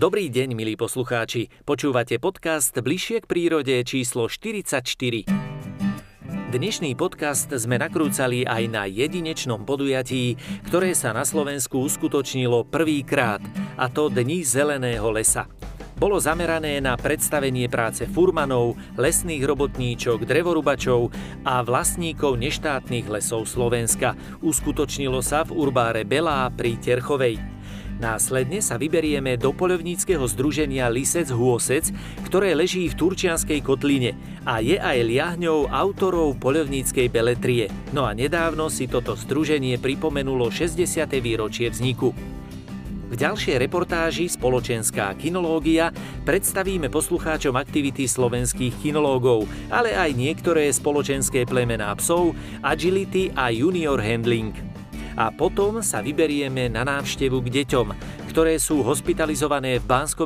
Dobrý deň, milí poslucháči. Počúvate podcast Bližšie k prírode číslo 44. Dnešný podcast sme nakrúcali aj na jedinečnom podujatí, ktoré sa na Slovensku uskutočnilo prvýkrát, a to Dni zeleného lesa. Bolo zamerané na predstavenie práce furmanov, lesných robotníčok, drevorubačov a vlastníkov neštátnych lesov Slovenska. Uskutočnilo sa v urbáre Belá pri Terchovej. Následne sa vyberieme do poľovníckého združenia Lisec Hôsec, ktoré leží v Turčianskej kotline a je aj liahňou autorov poľovníckej beletrie. No a nedávno si toto združenie pripomenulo 60. výročie vzniku. V ďalšej reportáži Spoločenská kinológia predstavíme poslucháčom aktivity slovenských kinológov, ale aj niektoré spoločenské plemená psov, agility a junior handling a potom sa vyberieme na návštevu k deťom, ktoré sú hospitalizované v bansko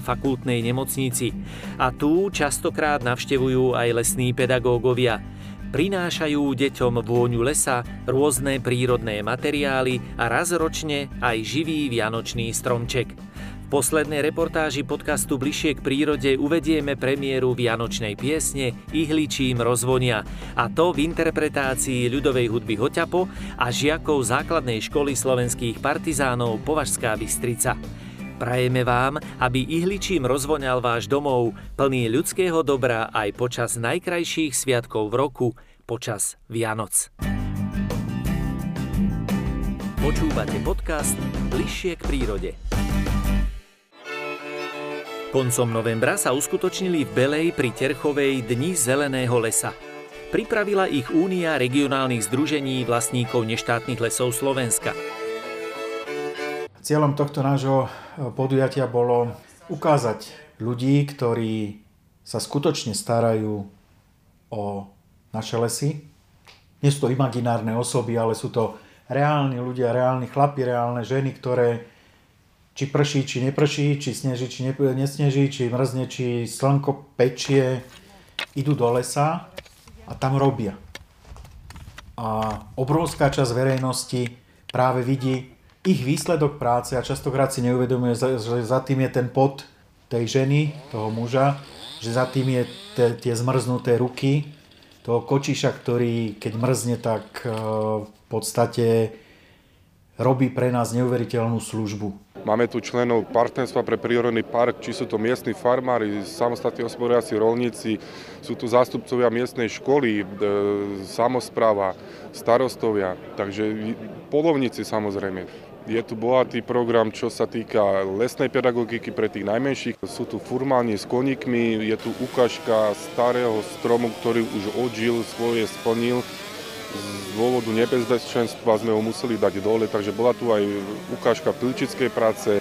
fakultnej nemocnici. A tu častokrát navštevujú aj lesní pedagógovia. Prinášajú deťom vôňu lesa, rôzne prírodné materiály a raz ročne aj živý vianočný stromček poslednej reportáži podcastu Bližšie k prírode uvedieme premiéru Vianočnej piesne Ihličím rozvonia a to v interpretácii ľudovej hudby Hoťapo a žiakov základnej školy slovenských partizánov Považská Bystrica. Prajeme vám, aby ihličím rozvoňal váš domov, plný ľudského dobra aj počas najkrajších sviatkov v roku, počas Vianoc. Počúvate podcast Bližšie k prírode. Koncom novembra sa uskutočnili v Belej pri Terchovej Dni zeleného lesa. Pripravila ich Únia regionálnych združení vlastníkov neštátnych lesov Slovenska. Cieľom tohto nášho e, podujatia bolo ukázať ľudí, ktorí sa skutočne starajú o naše lesy. Nie sú to imaginárne osoby, ale sú to reálni ľudia, reálni chlapi, reálne ženy, ktoré či prší, či neprší, či sneží, či nesneží, či mrzne, či slnko pečie, idú do lesa a tam robia. A obrovská časť verejnosti práve vidí ich výsledok práce a častokrát si neuvedomuje, že za tým je ten pot tej ženy, toho muža, že za tým je tie zmrznuté ruky toho kočiša, ktorý keď mrzne, tak eh, v podstate robí pre nás neuveriteľnú službu. Máme tu členov partnerstva pre prírodný park, či sú to miestni farmári, samostatní hospodári, rolníci, sú tu zástupcovia miestnej školy, e, samozpráva, starostovia, takže polovníci samozrejme. Je tu bohatý program, čo sa týka lesnej pedagogiky pre tých najmenších. Sú tu furmáni s koníkmi, je tu ukážka starého stromu, ktorý už odžil, svoje splnil z dôvodu nebezpečenstva sme ho museli dať dole, takže bola tu aj ukážka pilčickej práce.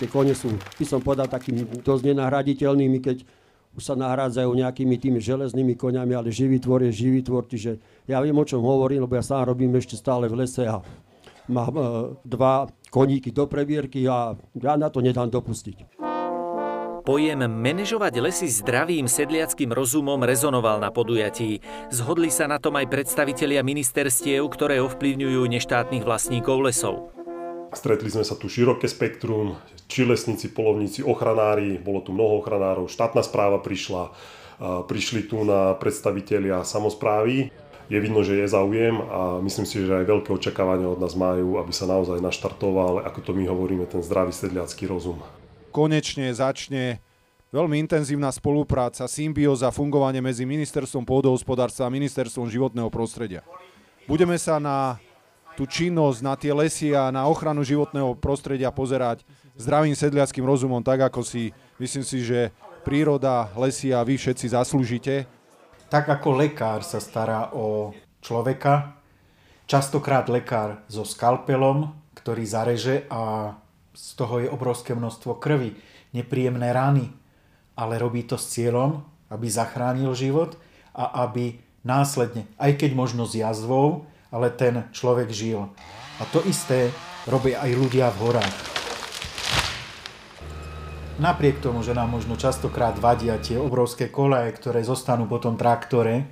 Tie kone sú, by som povedal, takými dosť nenahraditeľnými, keď už sa nahrádzajú nejakými tými železnými koňami, ale živý tvor je živý tvor, čiže ja viem, o čom hovorím, lebo ja sám robím ešte stále v lese a mám e, dva koníky do prebierky a ja na to nedám dopustiť. Pojem manažovať lesy zdravým sedliackým rozumom rezonoval na podujatí. Zhodli sa na tom aj predstavitelia ministerstiev, ktoré ovplyvňujú neštátnych vlastníkov lesov. Stretli sme sa tu široké spektrum, či lesníci, polovníci, ochranári, bolo tu mnoho ochranárov, štátna správa prišla, prišli tu na predstavitelia samozprávy je vidno, že je záujem a myslím si, že aj veľké očakávania od nás majú, aby sa naozaj naštartoval, ako to my hovoríme, ten zdravý sedliacký rozum. Konečne začne veľmi intenzívna spolupráca, symbióza, fungovanie medzi Ministerstvom pôdohospodárstva a Ministerstvom životného prostredia. Budeme sa na tú činnosť, na tie lesy a na ochranu životného prostredia pozerať zdravým sedliackým rozumom, tak ako si, myslím si, že príroda, lesy a vy všetci zaslúžite tak ako lekár sa stará o človeka, častokrát lekár so skalpelom, ktorý zareže a z toho je obrovské množstvo krvi, nepríjemné rany, ale robí to s cieľom, aby zachránil život a aby následne, aj keď možno s jazvou, ale ten človek žil. A to isté robia aj ľudia v horách. Napriek tomu, že nám možno častokrát vadia tie obrovské kolaje, ktoré zostanú po tom traktore,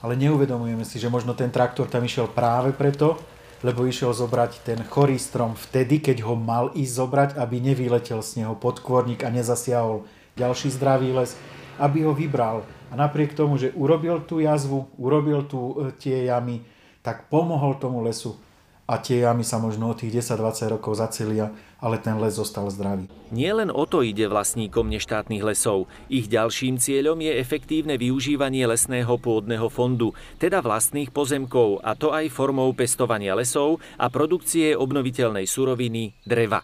ale neuvedomujeme si, že možno ten traktor tam išiel práve preto, lebo išiel zobrať ten chorý strom vtedy, keď ho mal ísť zobrať, aby nevyletel z neho podkvorník a nezasiahol ďalší zdravý les, aby ho vybral. A napriek tomu, že urobil tú jazvu, urobil tu e, tie jamy, tak pomohol tomu lesu a tie jamy sa možno od tých 10-20 rokov zacelia, ale ten les zostal zdravý. Nie len o to ide vlastníkom neštátnych lesov. Ich ďalším cieľom je efektívne využívanie lesného pôdneho fondu, teda vlastných pozemkov, a to aj formou pestovania lesov a produkcie obnoviteľnej suroviny dreva.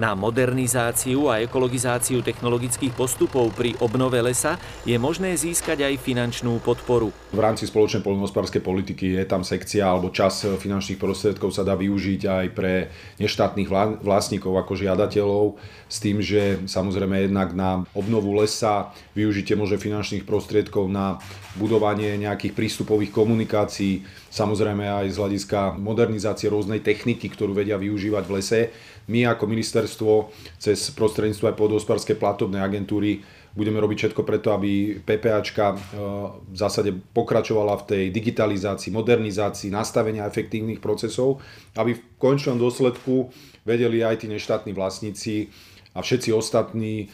Na modernizáciu a ekologizáciu technologických postupov pri obnove lesa je možné získať aj finančnú podporu. V rámci spoločnej poľnohospodárskej politiky je tam sekcia alebo čas finančných prostriedkov sa dá využiť aj pre neštátnych vlastníkov ako žiadateľov s tým, že samozrejme jednak na obnovu lesa využitie môže finančných prostriedkov na budovanie nejakých prístupových komunikácií, samozrejme aj z hľadiska modernizácie rôznej techniky, ktorú vedia využívať v lese my ako ministerstvo cez prostredníctvo aj podhospodárskej platobnej agentúry budeme robiť všetko preto, aby PPAčka e, v zásade pokračovala v tej digitalizácii, modernizácii, nastavenia efektívnych procesov, aby v končnom dôsledku vedeli aj tí neštátni vlastníci a všetci ostatní e,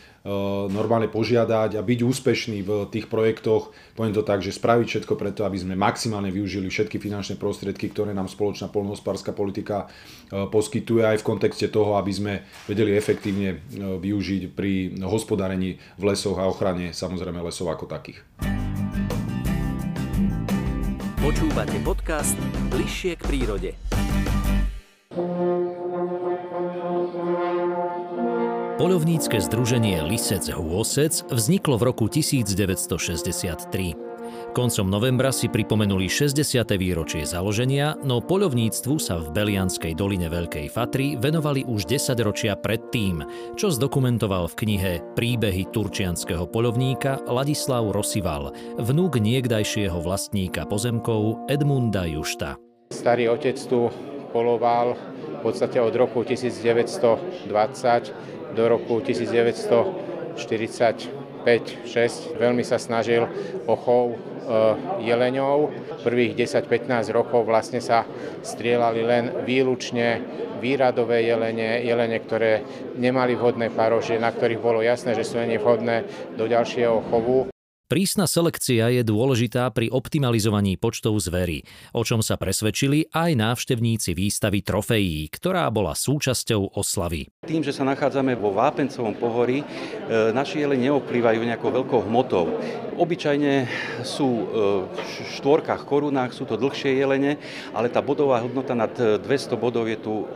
normálne požiadať a byť úspešní v tých projektoch. Poviem to tak, že spraviť všetko preto, aby sme maximálne využili všetky finančné prostriedky, ktoré nám spoločná polnohospodárska politika e, poskytuje aj v kontexte toho, aby sme vedeli efektívne e, využiť pri hospodárení v lesoch a ochrane samozrejme lesov ako takých. Počúvate podcast Bližšie k prírode. Poľovnícke združenie Lisec Hôsec vzniklo v roku 1963. Koncom novembra si pripomenuli 60. výročie založenia, no poľovníctvu sa v Belianskej doline Veľkej Fatry venovali už 10 ročia predtým, čo zdokumentoval v knihe Príbehy turčianského poľovníka Ladislav Rosival, vnúk niekdajšieho vlastníka pozemkov Edmunda Jušta. Starý otec tu poloval v podstate od roku 1920 do roku 1945-6 veľmi sa snažil o chov e, jeleňov. Prvých 10-15 rokov vlastne sa strieľali len výlučne výradové jelene, jelene, ktoré nemali vhodné parože, na ktorých bolo jasné, že sú nevhodné do ďalšieho chovu. Prísna selekcia je dôležitá pri optimalizovaní počtov zvery, o čom sa presvedčili aj návštevníci výstavy trofejí, ktorá bola súčasťou oslavy. Tým, že sa nachádzame vo Vápencovom pohorí, e, naši jele neoplývajú nejakou veľkou hmotou. Obyčajne sú e, v štvorkách korunách, sú to dlhšie jelene, ale tá bodová hodnota nad 200 bodov je tu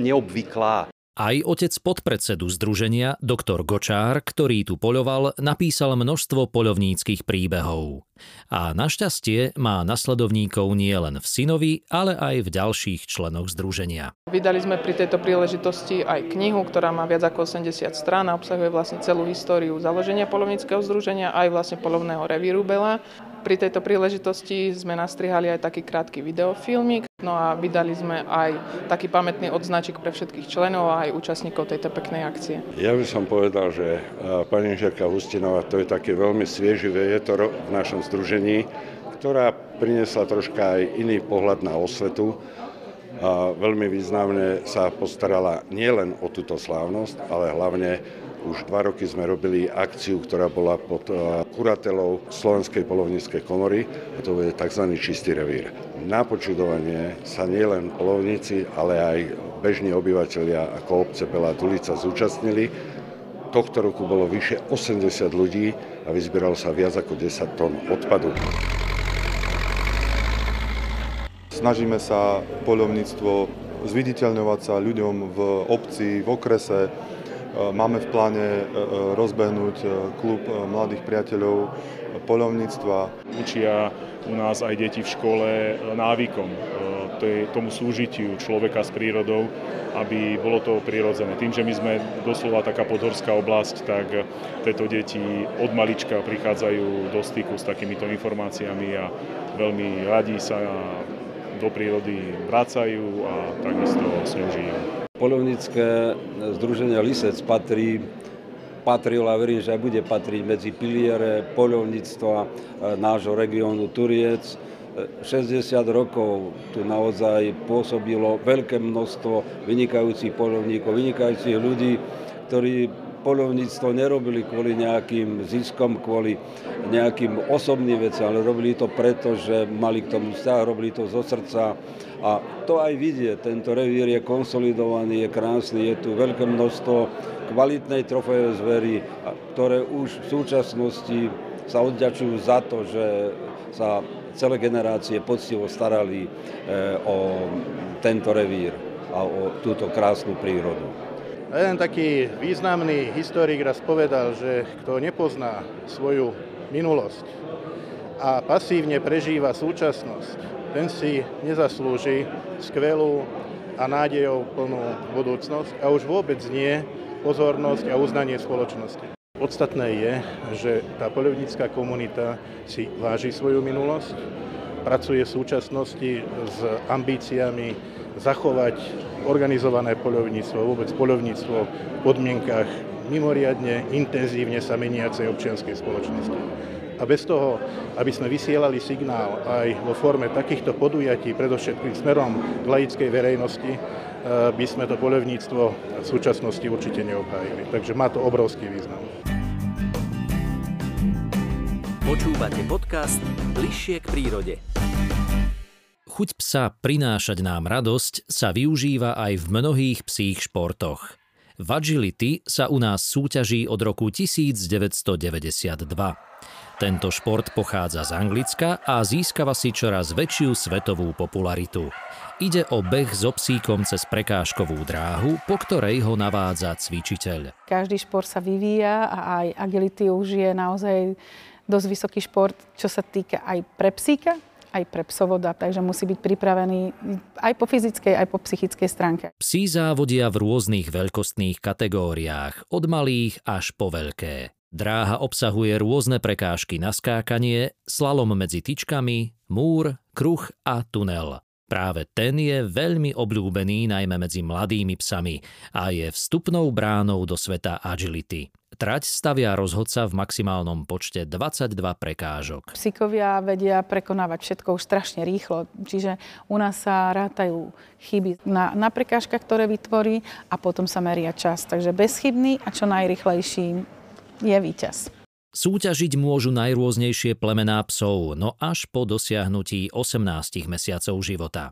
neobvyklá. Aj otec podpredsedu združenia, doktor Gočár, ktorý tu poľoval, napísal množstvo poľovníckých príbehov. A našťastie má nasledovníkov nie len v synovi, ale aj v ďalších členoch združenia. Vydali sme pri tejto príležitosti aj knihu, ktorá má viac ako 80 strán a obsahuje vlastne celú históriu založenia polovníckého združenia aj vlastne polovného revíru Bela. Pri tejto príležitosti sme nastrihali aj taký krátky videofilmik, no a vydali sme aj taký pamätný odznačik pre všetkých členov a aj účastníkov tejto peknej akcie. Ja by som povedal, že pani inžierka Hustinová to je také veľmi svieživé, je to v našom združení, ktorá priniesla troška aj iný pohľad na osvetu a veľmi významne sa postarala nielen o túto slávnosť, ale hlavne už dva roky sme robili akciu, ktorá bola pod eh, kuratelou Slovenskej polovníckej komory a to je tzv. čistý revír. Na počudovanie sa nielen polovníci, ale aj bežní obyvateľia ako obce Belá Tulica zúčastnili. Tohto roku bolo vyše 80 ľudí a vyzbieralo sa viac ako 10 tón odpadu. Snažíme sa poľovníctvo zviditeľňovať sa ľuďom v obci, v okrese, máme v pláne e, e, rozbehnúť klub mladých priateľov poľovníctva. Učia u nás aj deti v škole návykom, tomu súžitiu človeka s prírodou, aby bolo to prirodzené. Tým, že my sme doslova taká podhorská oblasť, tak tieto deti od malička prichádzajú do styku s takýmito informáciami a veľmi radi sa do prírody vracajú a takisto s ňou žijú. Polovnícke združenie Lisec patrí patril a verím, že aj bude patriť medzi piliere poľovníctva e, nášho regiónu Turiec. 60 rokov tu naozaj pôsobilo veľké množstvo vynikajúcich polovníkov, vynikajúcich ľudí, ktorí polovníctvo nerobili kvôli nejakým ziskom, kvôli nejakým osobným veciam, ale robili to preto, že mali k tomu vzťah, robili to zo srdca. A to aj vidie, tento revír je konsolidovaný, je krásny, je tu veľké množstvo kvalitnej trofejovej zvery, ktoré už v súčasnosti sa odďačujú za to, že sa celé generácie poctivo starali e, o tento revír a o túto krásnu prírodu. Jeden taký významný historik raz povedal, že kto nepozná svoju minulosť a pasívne prežíva súčasnosť, ten si nezaslúži skvelú a nádejou plnú budúcnosť a už vôbec nie pozornosť a uznanie spoločnosti. Podstatné je, že tá poľovnícká komunita si váži svoju minulosť, pracuje v súčasnosti s ambíciami zachovať organizované poľovníctvo, vôbec poľovníctvo v podmienkach mimoriadne intenzívne sa meniacej občianskej spoločnosti. A bez toho, aby sme vysielali signál aj vo forme takýchto podujatí, predovšetkým smerom k laickej verejnosti, eh, by sme to poľovníctvo v súčasnosti určite neobhájili. Takže má to obrovský význam. Počúvate podcast Bližšie k prírode. Chuť psa prinášať nám radosť sa využíva aj v mnohých psích športoch. V agility sa u nás súťaží od roku 1992. Tento šport pochádza z Anglicka a získava si čoraz väčšiu svetovú popularitu. Ide o beh so psíkom cez prekážkovú dráhu, po ktorej ho navádza cvičiteľ. Každý šport sa vyvíja a aj agility už je naozaj dosť vysoký šport, čo sa týka aj pre psíka, aj pre psovoda, takže musí byť pripravený aj po fyzickej, aj po psychickej stránke. Psí závodia v rôznych veľkostných kategóriách, od malých až po veľké. Dráha obsahuje rôzne prekážky na skákanie, slalom medzi tyčkami, múr, kruh a tunel. Práve ten je veľmi obľúbený najmä medzi mladými psami a je vstupnou bránou do sveta agility. Trať stavia rozhodca v maximálnom počte 22 prekážok. Psíkovia vedia prekonávať všetko už strašne rýchlo, čiže u nás sa rátajú chyby na, na prekážkach, ktoré vytvorí a potom sa meria čas. Takže bezchybný a čo najrychlejší je víťaz. Súťažiť môžu najrôznejšie plemená psov, no až po dosiahnutí 18 mesiacov života.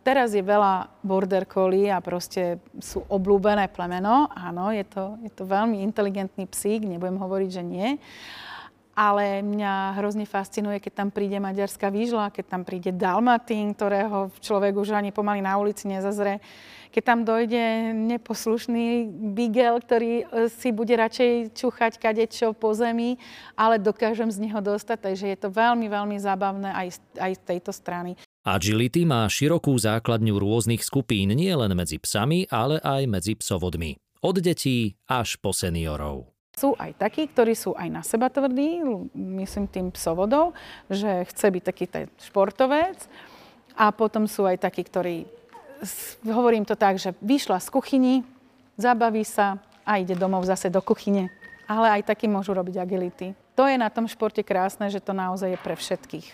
Teraz je veľa border collie a proste sú oblúbené plemeno. Áno, je to, je to veľmi inteligentný psík, nebudem hovoriť, že nie. Ale mňa hrozne fascinuje, keď tam príde maďarská výžla, keď tam príde dalmatín, ktorého človek už ani pomaly na ulici nezazre. Keď tam dojde neposlušný bigel, ktorý e, si bude radšej čuchať kadečo po zemi, ale dokážem z neho dostať. Takže je to veľmi, veľmi zábavné aj, aj z tejto strany. Agility má širokú základňu rôznych skupín nielen medzi psami, ale aj medzi psovodmi. Od detí až po seniorov. Sú aj takí, ktorí sú aj na seba tvrdí, myslím tým psovodov, že chce byť taký ten športovec. A potom sú aj takí, ktorí, hovorím to tak, že vyšla z kuchyni, zabaví sa a ide domov zase do kuchyne. Ale aj takí môžu robiť agility. To je na tom športe krásne, že to naozaj je pre všetkých.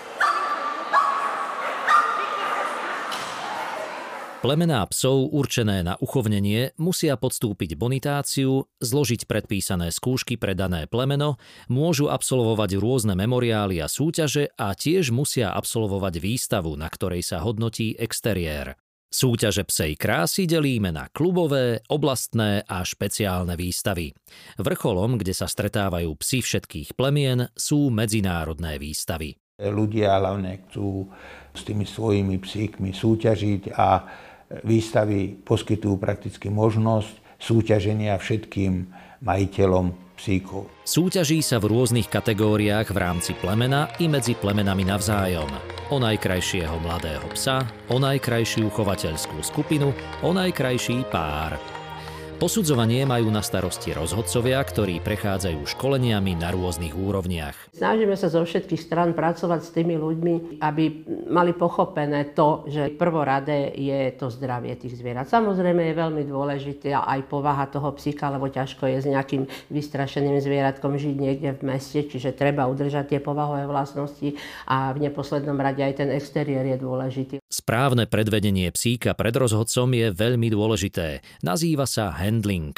Plemená psov určené na uchovnenie musia podstúpiť bonitáciu, zložiť predpísané skúšky pre dané plemeno, môžu absolvovať rôzne memoriály a súťaže a tiež musia absolvovať výstavu, na ktorej sa hodnotí exteriér. Súťaže psej krásy delíme na klubové, oblastné a špeciálne výstavy. Vrcholom, kde sa stretávajú psi všetkých plemien, sú medzinárodné výstavy. Ľudia hlavne chcú s tými svojimi psíkmi súťažiť a Výstavy poskytujú prakticky možnosť súťaženia všetkým majiteľom psíkov. Súťaží sa v rôznych kategóriách v rámci plemena i medzi plemenami navzájom. O najkrajšieho mladého psa, o najkrajšiu chovateľskú skupinu, o najkrajší pár. Posudzovanie majú na starosti rozhodcovia, ktorí prechádzajú školeniami na rôznych úrovniach. Snažíme sa zo všetkých stran pracovať s tými ľuďmi, aby mali pochopené to, že prvoradé je to zdravie tých zvierat. Samozrejme je veľmi dôležité aj povaha toho psíka, lebo ťažko je s nejakým vystrašeným zvieratkom žiť niekde v meste, čiže treba udržať tie povahové vlastnosti a v neposlednom rade aj ten exteriér je dôležitý. Správne predvedenie psíka pred rozhodcom je veľmi dôležité. Nazýva sa handling.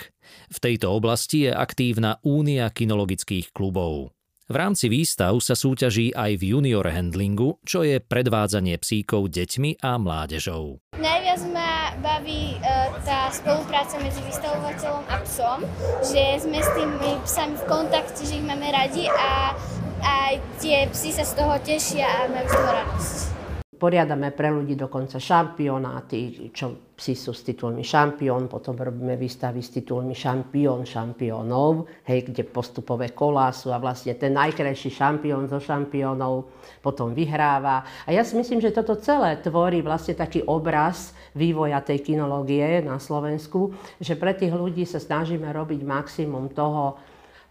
V tejto oblasti je aktívna Únia kinologických klubov. V rámci výstav sa súťaží aj v junior handlingu, čo je predvádzanie psíkov deťmi a mládežou. Najviac ma baví e, tá spolupráca medzi vystavovateľom a psom, že sme s tými psami v kontakte, že ich máme radi a aj tie psy sa z toho tešia a majú z toho radosť. Poriadame pre ľudí dokonca šampionáty, čo psi sú s titulmi šampión, potom robíme výstavy s titulmi šampión šampiónov, hej, kde postupové kolá sú a vlastne ten najkrajší šampión zo šampiónov potom vyhráva. A ja si myslím, že toto celé tvorí vlastne taký obraz vývoja tej kinológie na Slovensku, že pre tých ľudí sa snažíme robiť maximum toho,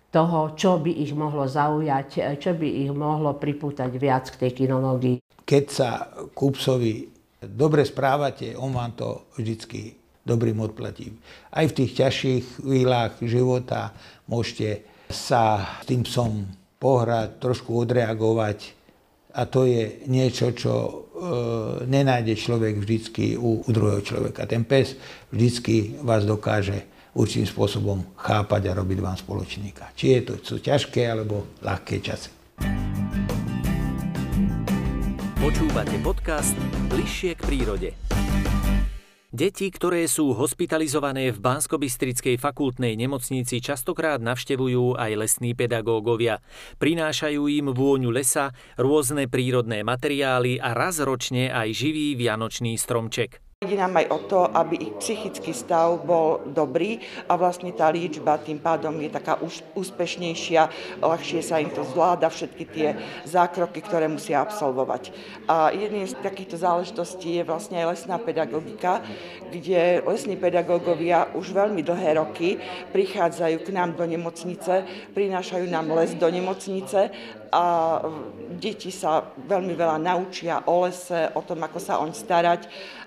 toho, čo by ich mohlo zaujať, čo by ich mohlo pripútať viac k tej kinológii keď sa kúpcovi dobre správate, on vám to vždycky dobrým odplatí. Aj v tých ťažších chvíľach života môžete sa s tým psom pohrať, trošku odreagovať a to je niečo, čo e, nenájde človek vždycky u, u druhého človeka. Ten pes vždycky vás dokáže určitým spôsobom chápať a robiť vám spoločníka. Či je to sú ťažké alebo ľahké časy. Počúvate podcast Bližšie k prírode. Deti, ktoré sú hospitalizované v Banskobystrickej fakultnej nemocnici, častokrát navštevujú aj lesní pedagógovia. Prinášajú im vôňu lesa, rôzne prírodné materiály a raz ročne aj živý vianočný stromček. Ide nám aj o to, aby ich psychický stav bol dobrý a vlastne tá liečba tým pádom je taká úspešnejšia, ľahšie sa im to zvláda, všetky tie zákroky, ktoré musia absolvovať. A jedným z takýchto záležitostí je vlastne aj lesná pedagogika, kde lesní pedagógovia už veľmi dlhé roky prichádzajú k nám do nemocnice, prinášajú nám les do nemocnice a deti sa veľmi veľa naučia o lese, o tom, ako sa oň starať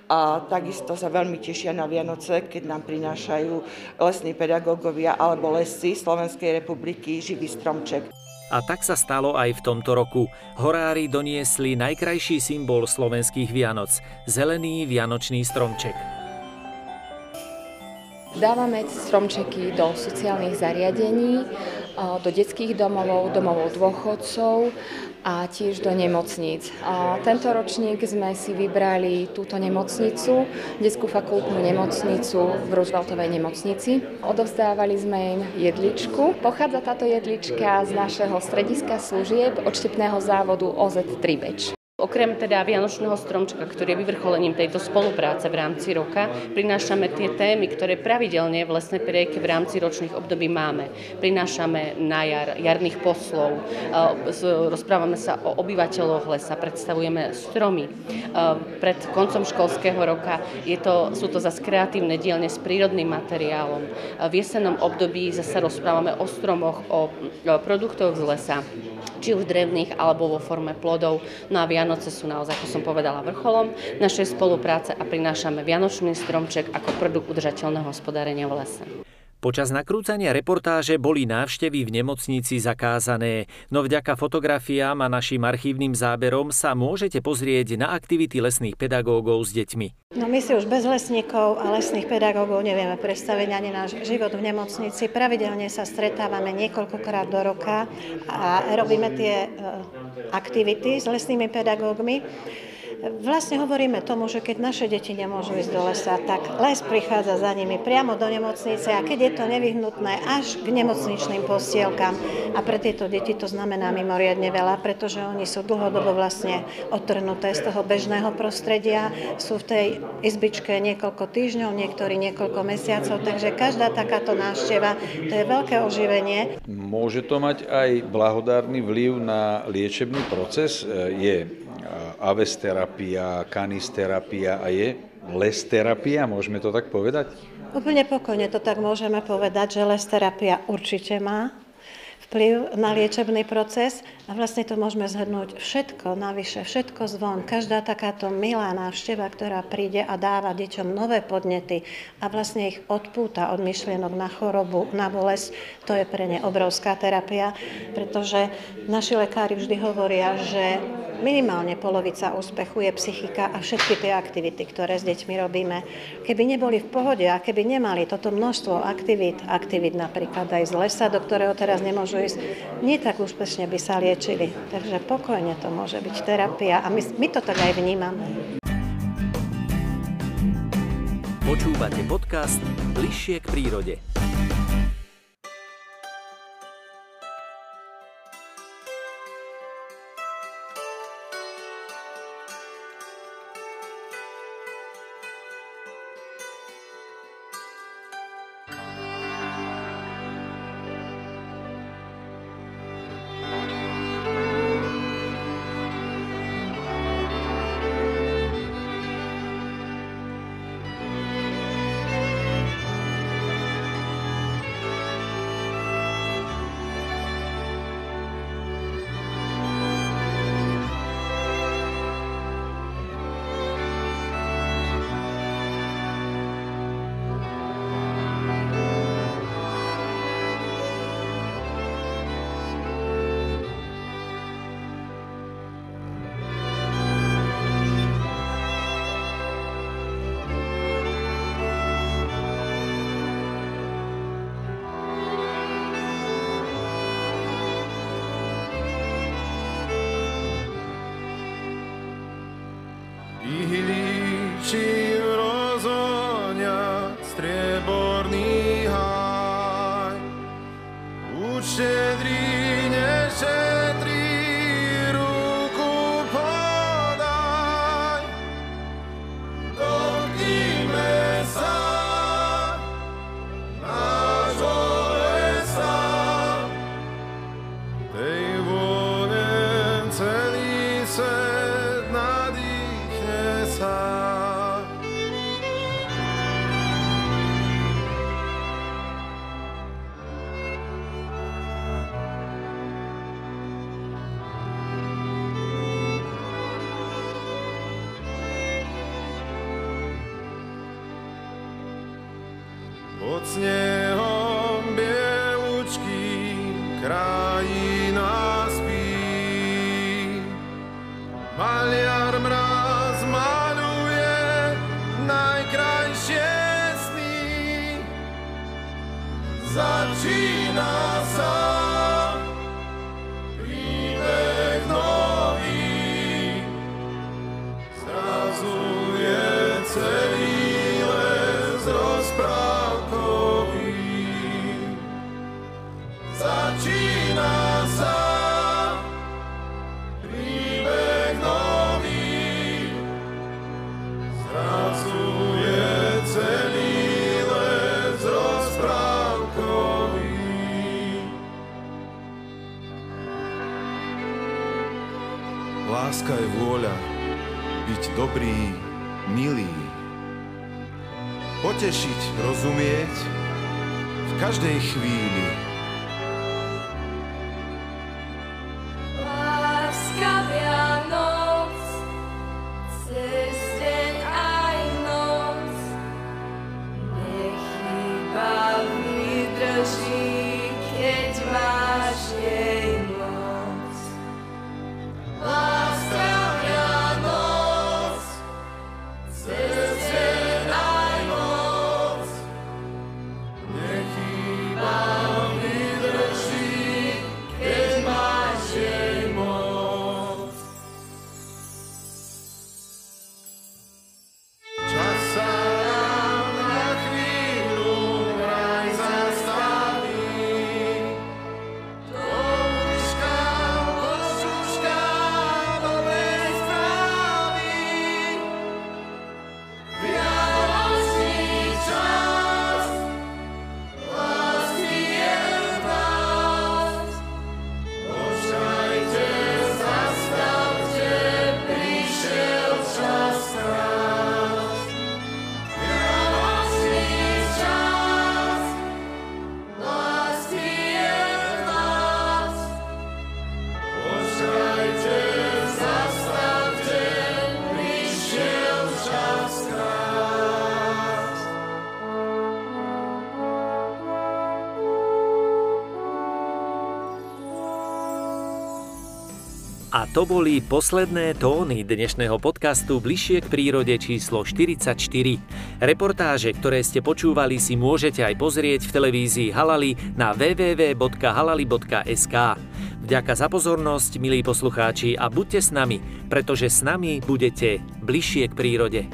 a takisto sa veľmi tešia na Vianoce, keď nám prinášajú lesní pedagógovia alebo lesy Slovenskej republiky živý stromček. A tak sa stalo aj v tomto roku. Horári doniesli najkrajší symbol slovenských Vianoc – zelený vianočný stromček. Dávame stromčeky do sociálnych zariadení, do detských domovov, domovov dôchodcov a tiež do nemocníc. A tento ročník sme si vybrali túto nemocnicu, Detskú fakultnú nemocnicu v Rooseveltovej nemocnici. Odovzdávali sme im jedličku. Pochádza táto jedlička z našeho strediska služieb odštepného závodu OZ3 Beč. Okrem teda Vianočného stromčka, ktorý je vyvrcholením tejto spolupráce v rámci roka, prinášame tie témy, ktoré pravidelne v lesnej perieke v rámci ročných období máme. Prinášame na jar, jarných poslov, rozprávame sa o obyvateľoch lesa, predstavujeme stromy. Pred koncom školského roka je to, sú to zase kreatívne dielne s prírodným materiálom. V jesennom období zase rozprávame o stromoch, o produktoch z lesa či už drevných alebo vo forme plodov. No a Vianoce sú naozaj, ako som povedala, vrcholom našej spolupráce a prinášame Vianočný stromček ako produkt udržateľného hospodárenia v lese. Počas nakrúcania reportáže boli návštevy v nemocnici zakázané, no vďaka fotografiám a našim archívnym záberom sa môžete pozrieť na aktivity lesných pedagógov s deťmi. No my si už bez lesníkov a lesných pedagógov nevieme predstaviť ani náš život v nemocnici. Pravidelne sa stretávame niekoľkokrát do roka a robíme tie e, aktivity s lesnými pedagógmi. Vlastne hovoríme tomu, že keď naše deti nemôžu ísť do lesa, tak les prichádza za nimi priamo do nemocnice a keď je to nevyhnutné až k nemocničným postielkam. A pre tieto deti to znamená mimoriadne veľa, pretože oni sú dlhodobo vlastne odtrhnuté z toho bežného prostredia, sú v tej izbičke niekoľko týždňov, niektorí niekoľko mesiacov, takže každá takáto návšteva to je veľké oživenie. Môže to mať aj blahodárny vliv na liečebný proces? Je AVES terapia, kanisterapia a je les terapia, môžeme to tak povedať? Úplne pokojne to tak môžeme povedať, že les terapia určite má vplyv na liečebný proces a vlastne to môžeme zhrnúť všetko navyše, všetko zvon. Každá takáto milá návšteva, ktorá príde a dáva deťom nové podnety a vlastne ich odpúta od myšlienok na chorobu, na bolesť, to je pre ne obrovská terapia, pretože naši lekári vždy hovoria, že minimálne polovica úspechu je psychika a všetky tie aktivity, ktoré s deťmi robíme. Keby neboli v pohode a keby nemali toto množstvo aktivít, aktivít napríklad aj z lesa, do ktorého teraz nemôžu nie tak úspešne by sa liečili. Takže pokojne to môže byť terapia a my, my to tak aj vnímame. Počúvate podcast Bližšie k prírode. mocniej. dobrý, milý. Potešiť, rozumieť v každej chvíli. A to boli posledné tóny dnešného podcastu Bližšie k prírode číslo 44. Reportáže, ktoré ste počúvali, si môžete aj pozrieť v televízii Halali na www.halali.sk. Vďaka za pozornosť, milí poslucháči, a buďte s nami, pretože s nami budete bližšie k prírode.